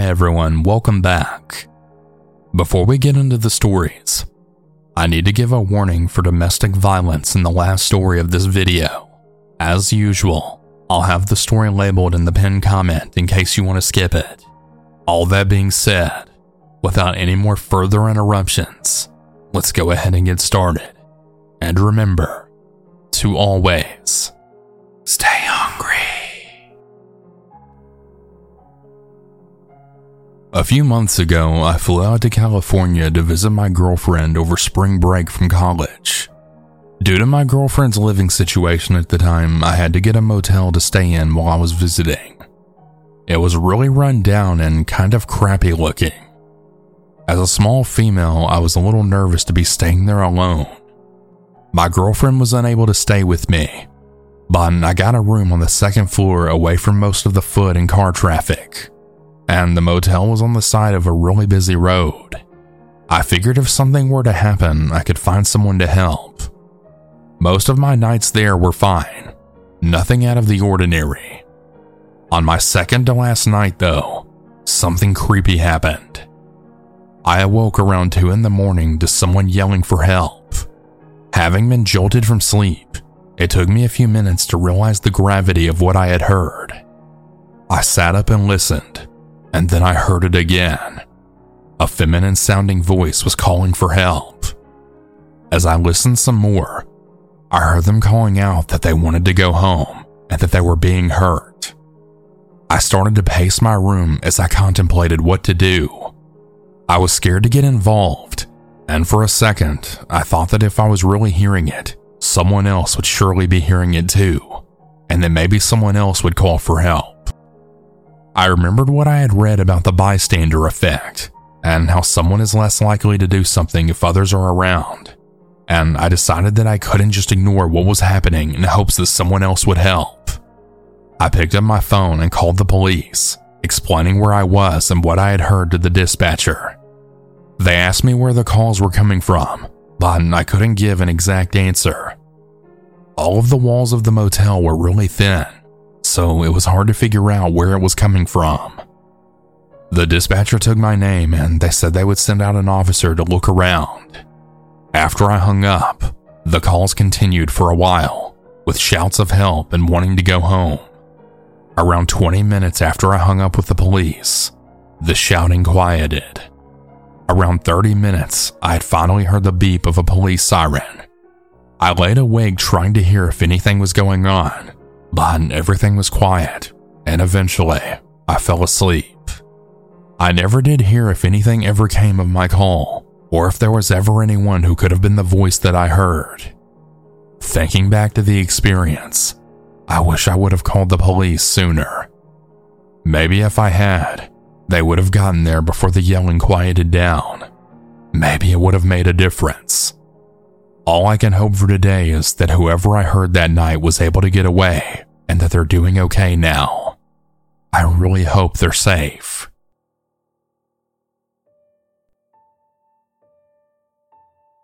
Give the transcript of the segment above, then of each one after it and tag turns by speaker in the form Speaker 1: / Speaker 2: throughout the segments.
Speaker 1: Hi everyone, welcome back. Before we get into the stories, I need to give a warning for domestic violence in the last story of this video. As usual, I'll have the story labeled in the pinned comment in case you want to skip it. All that being said, without any more further interruptions, let's go ahead and get started. And remember to always stay A few months ago, I flew out to California to visit my girlfriend over spring break from college. Due to my girlfriend's living situation at the time, I had to get a motel to stay in while I was visiting. It was really run down and kind of crappy looking. As a small female, I was a little nervous to be staying there alone. My girlfriend was unable to stay with me, but I got a room on the second floor away from most of the foot and car traffic and the motel was on the side of a really busy road. I figured if something were to happen, I could find someone to help. Most of my nights there were fine, nothing out of the ordinary. On my second to last night, though, something creepy happened. I awoke around 2 in the morning to someone yelling for help. Having been jolted from sleep, it took me a few minutes to realize the gravity of what I had heard. I sat up and listened, and then I heard it again. A feminine sounding voice was calling for help. As I listened some more, I heard them calling out that they wanted to go home and that they were being hurt. I started to pace my room as I contemplated what to do. I was scared to get involved, and for a second, I thought that if I was really hearing it, someone else would surely be hearing it too, and that maybe someone else would call for help. I remembered what I had read about the bystander effect and how someone is less likely to do something if others are around. And I decided that I couldn't just ignore what was happening in hopes that someone else would help. I picked up my phone and called the police, explaining where I was and what I had heard to the dispatcher. They asked me where the calls were coming from, but I couldn't give an exact answer. All of the walls of the motel were really thin, so it was hard to figure out where it was coming from. The dispatcher took my name and they said they would send out an officer to look around. After I hung up, the calls continued for a while, with shouts of help and wanting to go home. Around 20 minutes after I hung up with the police, the shouting quieted. Around 30 minutes, I had finally heard the beep of a police siren. I laid awake trying to hear if anything was going on, but everything was quiet, and eventually I fell asleep. I never did hear if anything ever came of my call, or if there was ever anyone who could have been the voice that I heard. Thinking back to the experience, I wish I would have called the police sooner. Maybe if I had, they would have gotten there before the yelling quieted down. Maybe it would have made a difference. All I can hope for today is that whoever I heard that night was able to get away and that they're doing okay now. I really hope they're safe.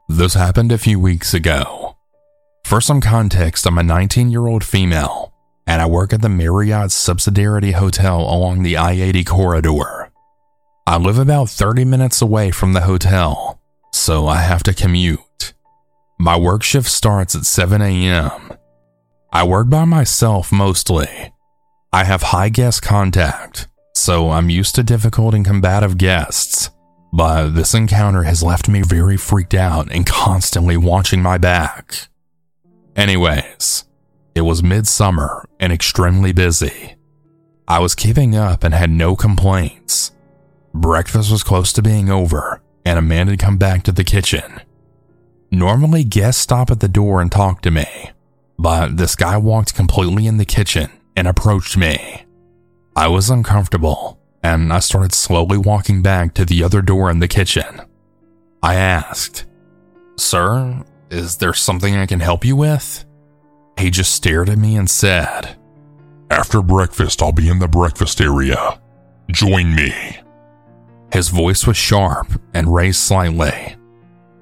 Speaker 1: This happened a few weeks ago. For some context, I'm a 19 year old female, and I work at the Marriott Subsidiarity Hotel along the I 80 corridor. I live about 30 minutes away from the hotel, so I have to commute. My work shift starts at 7 a.m. I work by myself mostly. I have high guest contact, so I'm used to difficult and combative guests. But this encounter has left me very freaked out and constantly watching my back. Anyways, it was midsummer and extremely busy. I was keeping up and had no complaints. Breakfast was close to being over, and a man had come back to the kitchen. Normally, guests stop at the door and talk to me, but this guy walked completely in the kitchen and approached me. I was uncomfortable, and I started slowly walking back to the other door in the kitchen. I asked, Sir, is there something I can help you with? He just stared at me and said,
Speaker 2: After breakfast, I'll be in the breakfast area. Join me.
Speaker 1: His voice was sharp and raised slightly.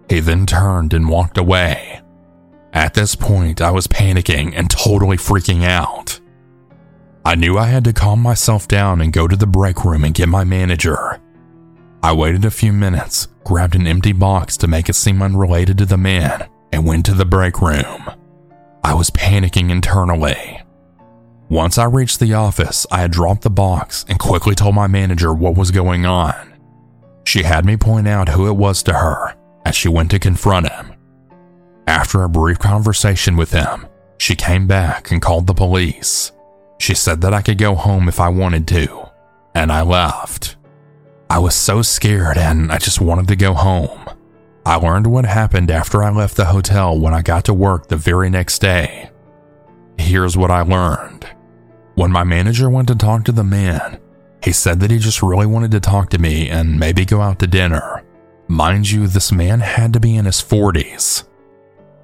Speaker 1: He then turned and walked away. At this point, I was panicking and totally freaking out. I knew I had to calm myself down and go to the break room and get my manager. I waited a few minutes, grabbed an empty box to make it seem unrelated to the man, and went to the break room. I was panicking internally. Once I reached the office, I had dropped the box and quickly told my manager what was going on. She had me point out who it was to her as she went to confront him. After a brief conversation with him, she came back and called the police. She said that I could go home if I wanted to, and I left. I was so scared and I just wanted to go home. I learned what happened after I left the hotel when I got to work the very next day. Here's what I learned. When my manager went to talk to the man, he said that he just really wanted to talk to me and maybe go out to dinner. Mind you, this man had to be in his 40s.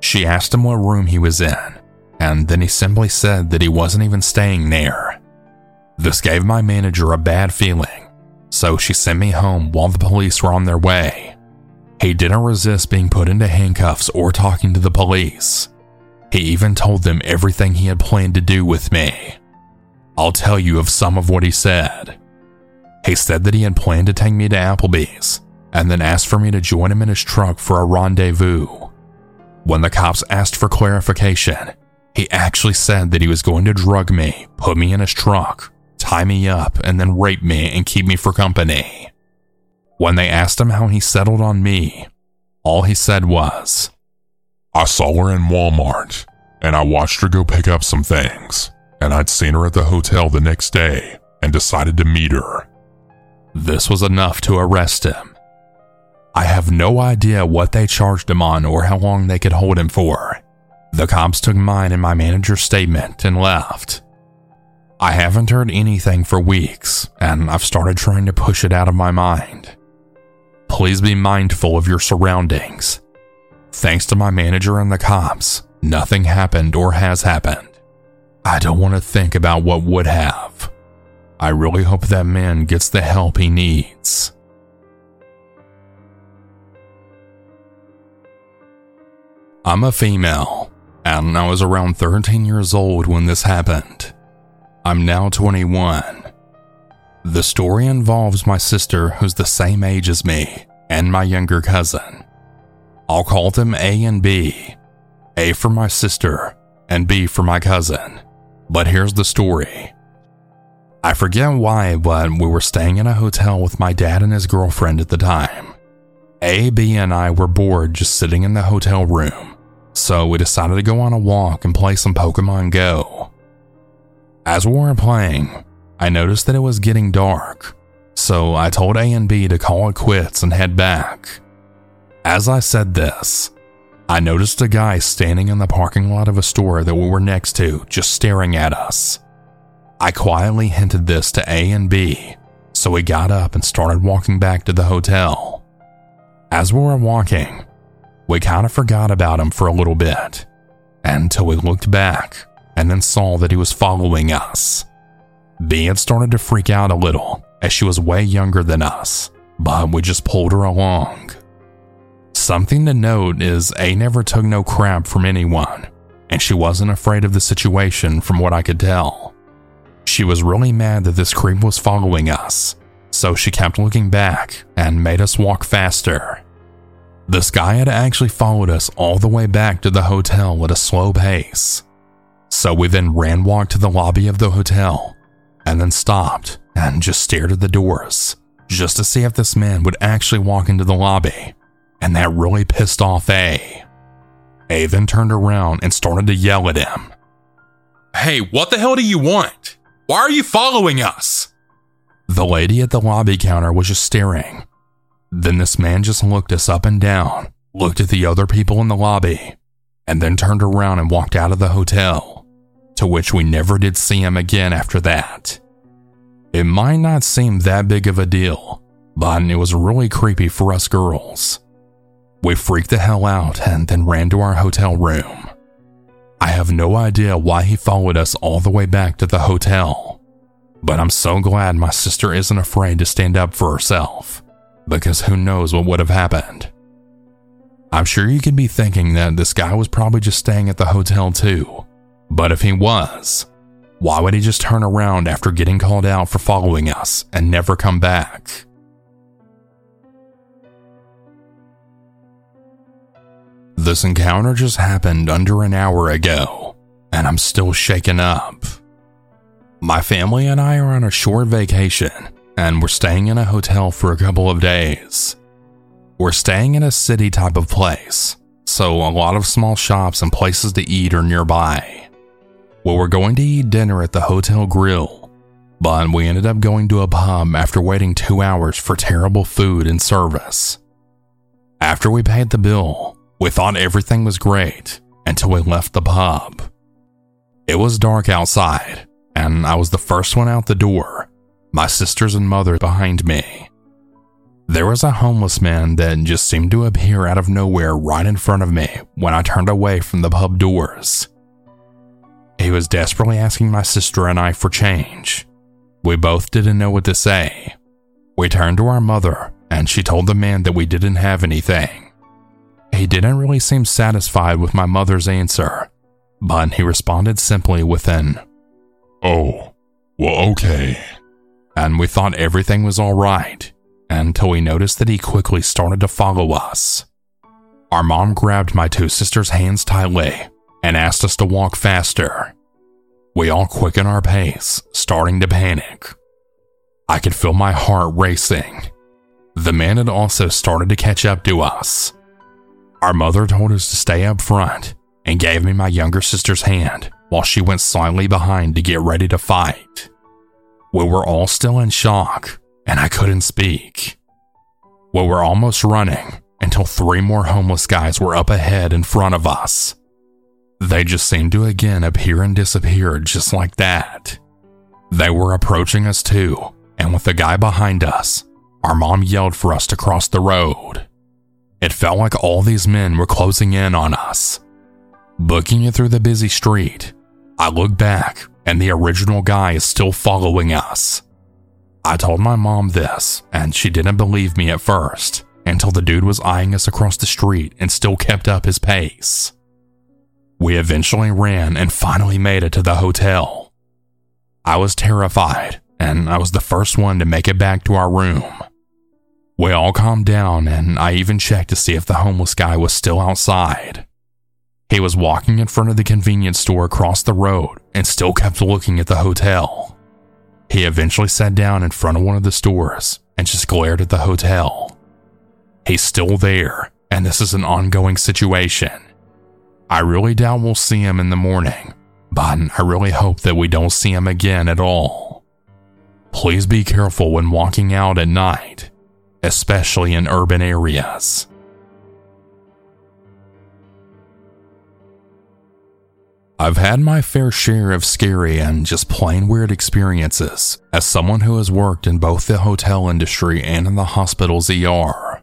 Speaker 1: She asked him what room he was in, and then he simply said that he wasn't even staying there. This gave my manager a bad feeling, so she sent me home while the police were on their way. He didn't resist being put into handcuffs or talking to the police. He even told them everything he had planned to do with me. I'll tell you of some of what he said. He said that he had planned to take me to Applebee's and then asked for me to join him in his truck for a rendezvous. When the cops asked for clarification, he actually said that he was going to drug me, put me in his truck, tie me up, and then rape me and keep me for company. When they asked him how he settled on me, all he said was,
Speaker 2: I saw her in Walmart, and I watched her go pick up some things, and I'd seen her at the hotel the next day and decided to meet her.
Speaker 1: This was enough to arrest him. I have no idea what they charged him on or how long they could hold him for. The cops took mine and my manager's statement and left. I haven't heard anything for weeks, and I've started trying to push it out of my mind. Please be mindful of your surroundings. Thanks to my manager and the cops, nothing happened or has happened. I don't want to think about what would have. I really hope that man gets the help he needs. I'm a female, and I was around 13 years old when this happened. I'm now 21. The story involves my sister, who's the same age as me, and my younger cousin. I'll call them A and B. A for my sister, and B for my cousin. But here's the story. I forget why, but we were staying in a hotel with my dad and his girlfriend at the time. A, B, and I were bored just sitting in the hotel room, so we decided to go on a walk and play some Pokemon Go. As we were playing, I noticed that it was getting dark, so I told A and B to call it quits and head back. As I said this, I noticed a guy standing in the parking lot of a store that we were next to, just staring at us. I quietly hinted this to A and B, so we got up and started walking back to the hotel. As we were walking, we kind of forgot about him for a little bit, until we looked back and then saw that he was following us. B had started to freak out a little as she was way younger than us, but we just pulled her along. Something to note is A never took no crap from anyone, and she wasn't afraid of the situation from what I could tell. She was really mad that this creep was following us, so she kept looking back and made us walk faster. This guy had actually followed us all the way back to the hotel at a slow pace. So we then ran walk to the lobby of the hotel and then stopped and just stared at the doors just to see if this man would actually walk into the lobby. And that really pissed off A. A then turned around and started to yell at him. Hey, what the hell do you want? Why are you following us? The lady at the lobby counter was just staring. Then this man just looked us up and down, looked at the other people in the lobby, and then turned around and walked out of the hotel, to which we never did see him again after that. It might not seem that big of a deal, but it was really creepy for us girls. We freaked the hell out and then ran to our hotel room. I have no idea why he followed us all the way back to the hotel, but I'm so glad my sister isn't afraid to stand up for herself, because who knows what would have happened. I'm sure you could be thinking that this guy was probably just staying at the hotel too, but if he was, Why would he just turn around after getting called out for following us and never come back? This encounter just happened under an hour ago, and I'm still shaken up. My family and I are on a short vacation, and we're staying in a hotel for a couple of days. We're staying in a city type of place, so a lot of small shops and places to eat are nearby. Well, we're going to eat dinner at the hotel grill, but we ended up going to a pub after waiting two hours for terrible food and service. After we paid the bill, we thought everything was great until we left the pub. It was dark outside, and I was the first one out the door, my sisters and mother behind me. There was a homeless man that just seemed to appear out of nowhere right in front of me when I turned away from the pub doors. He was desperately asking my sister and I for change. We both didn't know what to say. We turned to our mother, and she told the man that we didn't have anything. He didn't really seem satisfied with my mother's answer, but he responded simply with an,
Speaker 2: Oh, well, okay.
Speaker 1: And we thought everything was all right until we noticed that he quickly started to follow us. Our mom grabbed my two sisters' hands tightly and asked us to walk faster. We all quickened our pace, starting to panic. I could feel my heart racing. The man had also started to catch up to us. Our mother told us to stay up front and gave me my younger sister's hand while she went silently behind to get ready to fight. We were all still in shock and I couldn't speak. We were almost running until three more homeless guys were up ahead in front of us. They just seemed to again appear and disappear just like that. They were approaching us too, and with the guy behind us, our mom yelled for us to cross the road. It felt like all these men were closing in on us. Booking it through the busy street, I look back and the original guy is still following us. I told my mom this, and she didn't believe me at first until the dude was eyeing us across the street and still kept up his pace. We eventually ran and finally made it to the hotel. I was terrified, and I was the first one to make it back to our room. We all calmed down, and I even checked to see if the homeless guy was still outside. He was walking in front of the convenience store across the road and still kept looking at the hotel. He eventually sat down in front of one of the stores and just glared at the hotel. He's still there, and this is an ongoing situation. I really doubt we'll see him in the morning, but I really hope that we don't see him again at all. Please be careful when walking out at night especially in urban areas. I've had my fair share of scary and just plain weird experiences as someone who has worked in both the hotel industry and in the hospital's ER.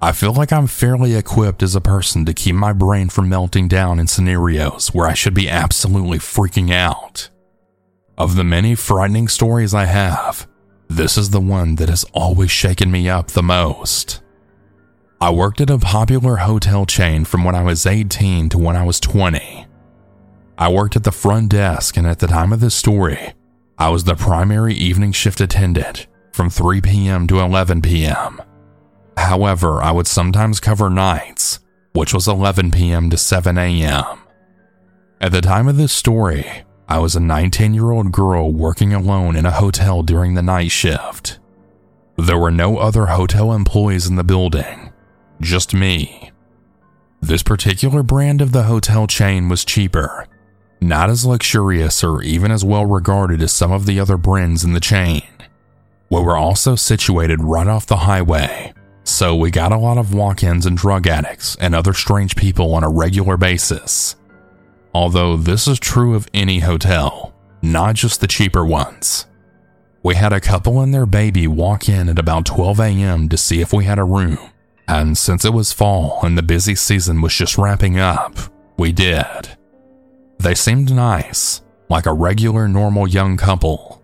Speaker 1: I feel like I'm fairly equipped as a person to keep my brain from melting down in scenarios where I should be absolutely freaking out. Of the many frightening stories I have, this is the one that has always shaken me up the most. I worked at a popular hotel chain from when I was 18 to when I was 20. I worked at the front desk, and at the time of this story, I was the primary evening shift attendant from 3 p.m. to 11 p.m. However, I would sometimes cover nights, which was 11 p.m. to 7 a.m. At the time of this story, I was a 19 year old girl working alone in a hotel during the night shift. There were no other hotel employees in the building, just me. This particular brand of the hotel chain was cheaper, not as luxurious or even as well regarded as some of the other brands in the chain. We were also situated right off the highway, so we got a lot of walk ins and drug addicts and other strange people on a regular basis although this is true of any hotel, not just the cheaper ones. We had a couple and their baby walk in at about 12 a.m. to see if we had a room, and since it was fall and the busy season was just wrapping up, we did. They seemed nice, like a regular normal young couple.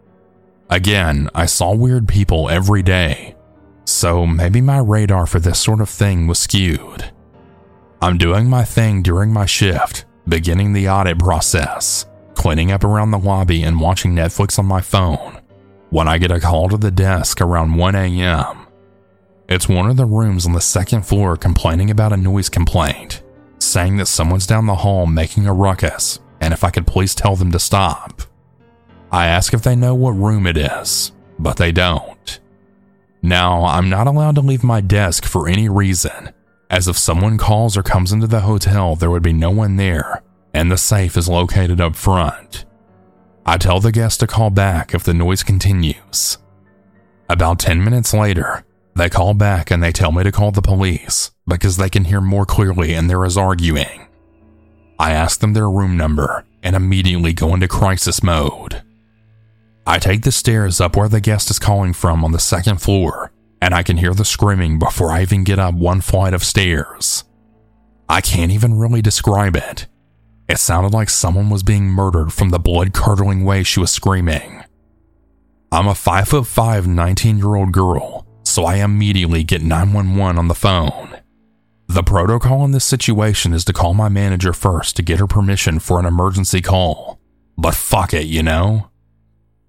Speaker 1: Again, I saw weird people every day, so maybe my radar for this sort of thing was skewed. I'm doing my thing during my shift beginning the audit process, cleaning up around the lobby and watching Netflix on my phone when I get a call to the desk around 1 a.m. It's one of the rooms on the second floor complaining about a noise complaint, saying that someone's down the hall making a ruckus and if I could please tell them to stop. I ask if they know what room it is, but they don't. Now, I'm not allowed to leave my desk for any reason, as if someone calls or comes into the hotel, there would be no one there, and the safe is located up front. I tell the guest to call back if the noise continues. About 10 minutes later, they call back and they tell me to call the police because they can hear more clearly and there is arguing. I ask them their room number and immediately go into crisis mode. I take the stairs up where the guest is calling from on the second floor, and I can hear the screaming before I even get up one flight of stairs. I can't even really describe it. It sounded like someone was being murdered from the blood curdling way she was screaming. I'm a 5'5, 19 year old girl, so I immediately get 911 on the phone. The protocol in this situation is to call my manager first to get her permission for an emergency call. But fuck it, you know?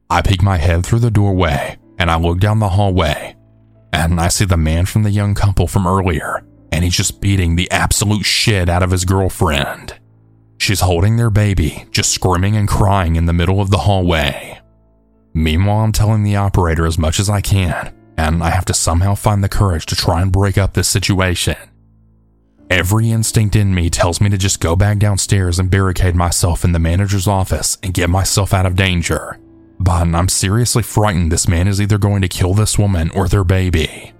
Speaker 1: I peek my head through the doorway and I look down the hallway and I see the man from the young couple from earlier and he's just beating the absolute shit out of his girlfriend. She's holding their baby, just screaming and crying in the middle of the hallway. Meanwhile, I'm telling the operator as much as I can, and I have to somehow find the courage to try and break up this situation. Every instinct in me tells me to just go back downstairs and barricade myself in the manager's office and get myself out of danger. But I'm seriously frightened this man is either going to kill this woman or their baby.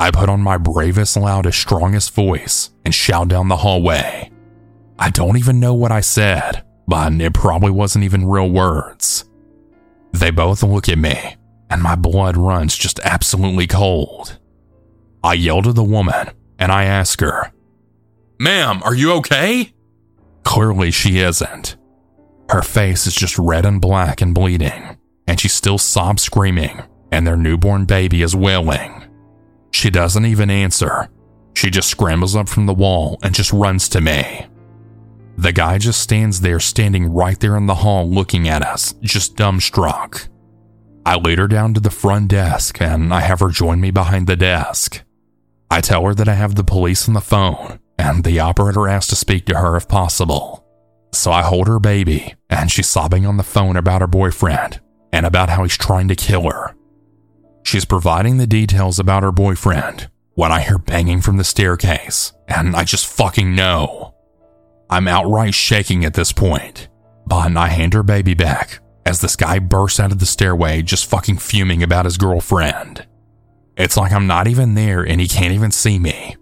Speaker 1: I put on my bravest, loudest, strongest voice and shout down the hallway. I don't even know what I said, but it probably wasn't even real words. They both look at me, and my blood runs just absolutely cold. I yell to the woman, and I ask her, Ma'am, are you okay? Clearly, she isn't. Her face is just red and black and bleeding, and she still sobs screaming, and their newborn baby is wailing. She doesn't even answer. She just scrambles up from the wall and just runs to me. The guy just stands there, standing right there in the hall, looking at us, just dumbstruck. I lead her down to the front desk and I have her join me behind the desk. I tell her that I have the police on the phone and the operator asks to speak to her if possible. So I hold her baby, and she's sobbing on the phone about her boyfriend and about how he's trying to kill her. She's providing the details about her boyfriend when I hear banging from the staircase, and I just fucking know. I'm outright shaking at this point, but I hand her baby back as this guy bursts out of the stairway just fucking fuming about his girlfriend. It's like I'm not even there and he can't even see me.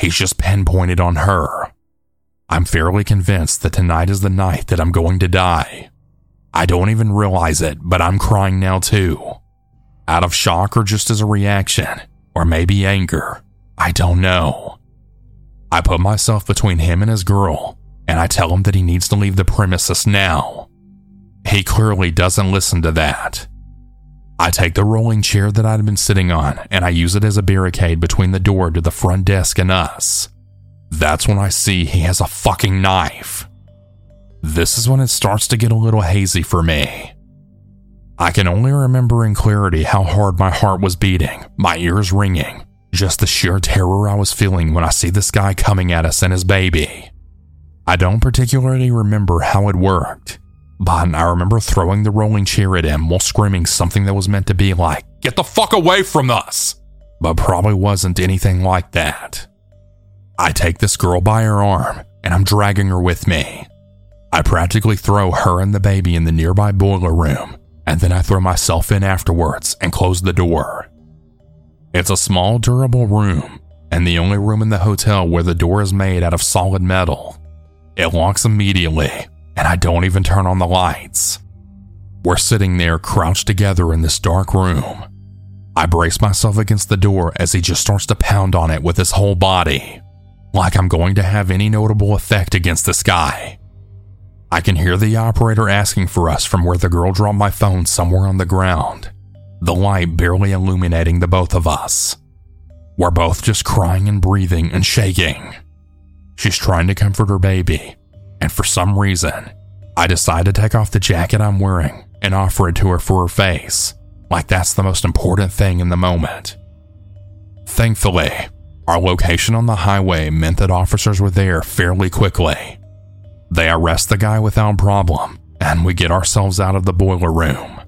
Speaker 1: He's just pinpointed on her. I'm fairly convinced that tonight is the night that I'm going to die. I don't even realize it, but I'm crying now too. Out of shock or just as a reaction, or maybe anger. I don't know. I put myself between him and his girl, and I tell him that he needs to leave the premises now. He clearly doesn't listen to that. I take the rolling chair that I'd been sitting on and I use it as a barricade between the door to the front desk and us. That's when I see he has a fucking knife. This is when it starts to get a little hazy for me. I can only remember in clarity how hard my heart was beating, my ears ringing, just the sheer terror I was feeling when I see this guy coming at us and his baby. I don't particularly remember how it worked, but I remember throwing the rolling chair at him while screaming something that was meant to be like, Get the fuck away from us! But probably wasn't anything like that. I take this girl by her arm and I'm dragging her with me. I practically throw her and the baby in the nearby boiler room, and then I throw myself in afterwards and close the door. It's a small, durable room, and the only room in the hotel where the door is made out of solid metal. It locks immediately, and I don't even turn on the lights. We're sitting there crouched together in this dark room. I brace myself against the door as he just starts to pound on it with his whole body like I'm going to have any notable effect against this guy. I can hear the operator asking for us from where the girl dropped my phone somewhere on the ground, the light barely illuminating the both of us. We're both just crying and breathing and shaking. She's trying to comfort her baby, and for some reason, I decide to take off the jacket I'm wearing and offer it to her for her face, like that's the most important thing in the moment. Thankfully, our location on the highway meant that officers were there fairly quickly. They arrest the guy without problem, and we get ourselves out of the boiler room.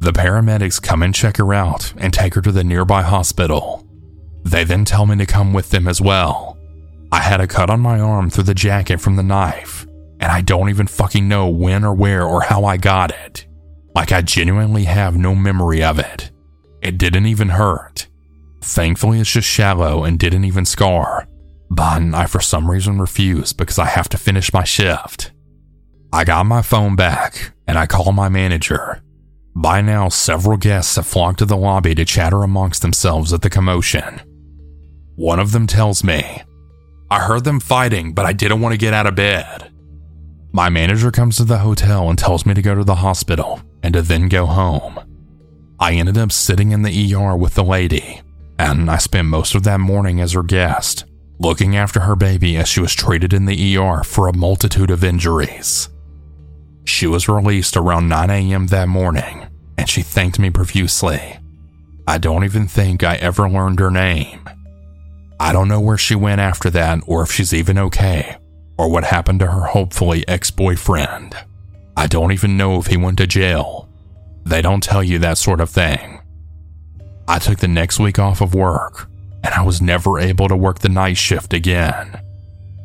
Speaker 1: The paramedics come and check her out and take her to the nearby hospital. They then tell me to come with them as well. I had a cut on my arm through the jacket from the knife, and I don't even fucking know when or where or how I got it. Like, I genuinely have no memory of it. It didn't even hurt. Thankfully, it's just shallow and didn't even scar. But I, for some reason, refuse because I have to finish my shift. I got my phone back and I call my manager. By now, several guests have flocked to the lobby to chatter amongst themselves at the commotion. One of them tells me, I heard them fighting, but I didn't want to get out of bed. My manager comes to the hotel and tells me to go to the hospital and to then go home. I ended up sitting in the ER with the lady, and I spent most of that morning as her guest, looking after her baby as she was treated in the ER for a multitude of injuries. She was released around 9 a.m. that morning, and she thanked me profusely. I don't even think I ever learned her name. I don't know where she went after that or if she's even okay, or what happened to her hopefully ex boyfriend. I don't even know if he went to jail. They don't tell you that sort of thing. I took the next week off of work, and I was never able to work the night shift again.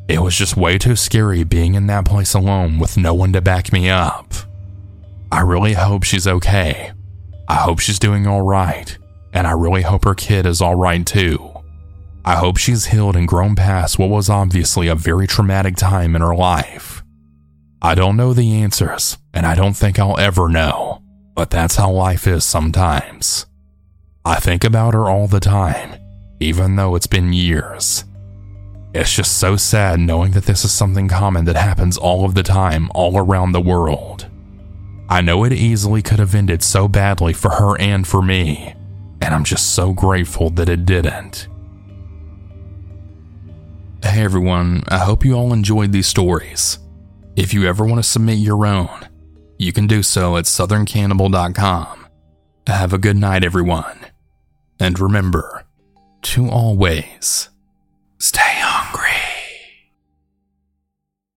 Speaker 1: It was just way too scary being in that place alone with no one to back me up. I really hope she's okay. I hope she's doing alright, and I really hope her kid is alright too. I hope she's healed and grown past what was obviously a very traumatic time in her life. I don't know the answers, and I don't think I'll ever know, but that's how life is sometimes. I think about her all the time, even though it's been years. It's just so sad knowing that this is something common that happens all of the time, all around the world. I know it easily could have ended so badly for her and for me, and I'm just so grateful that it didn't. Hey everyone, I hope you all enjoyed these stories. If you ever want to submit your own, you can do so at southerncannibal.com. Have a good night, everyone. And remember to always stay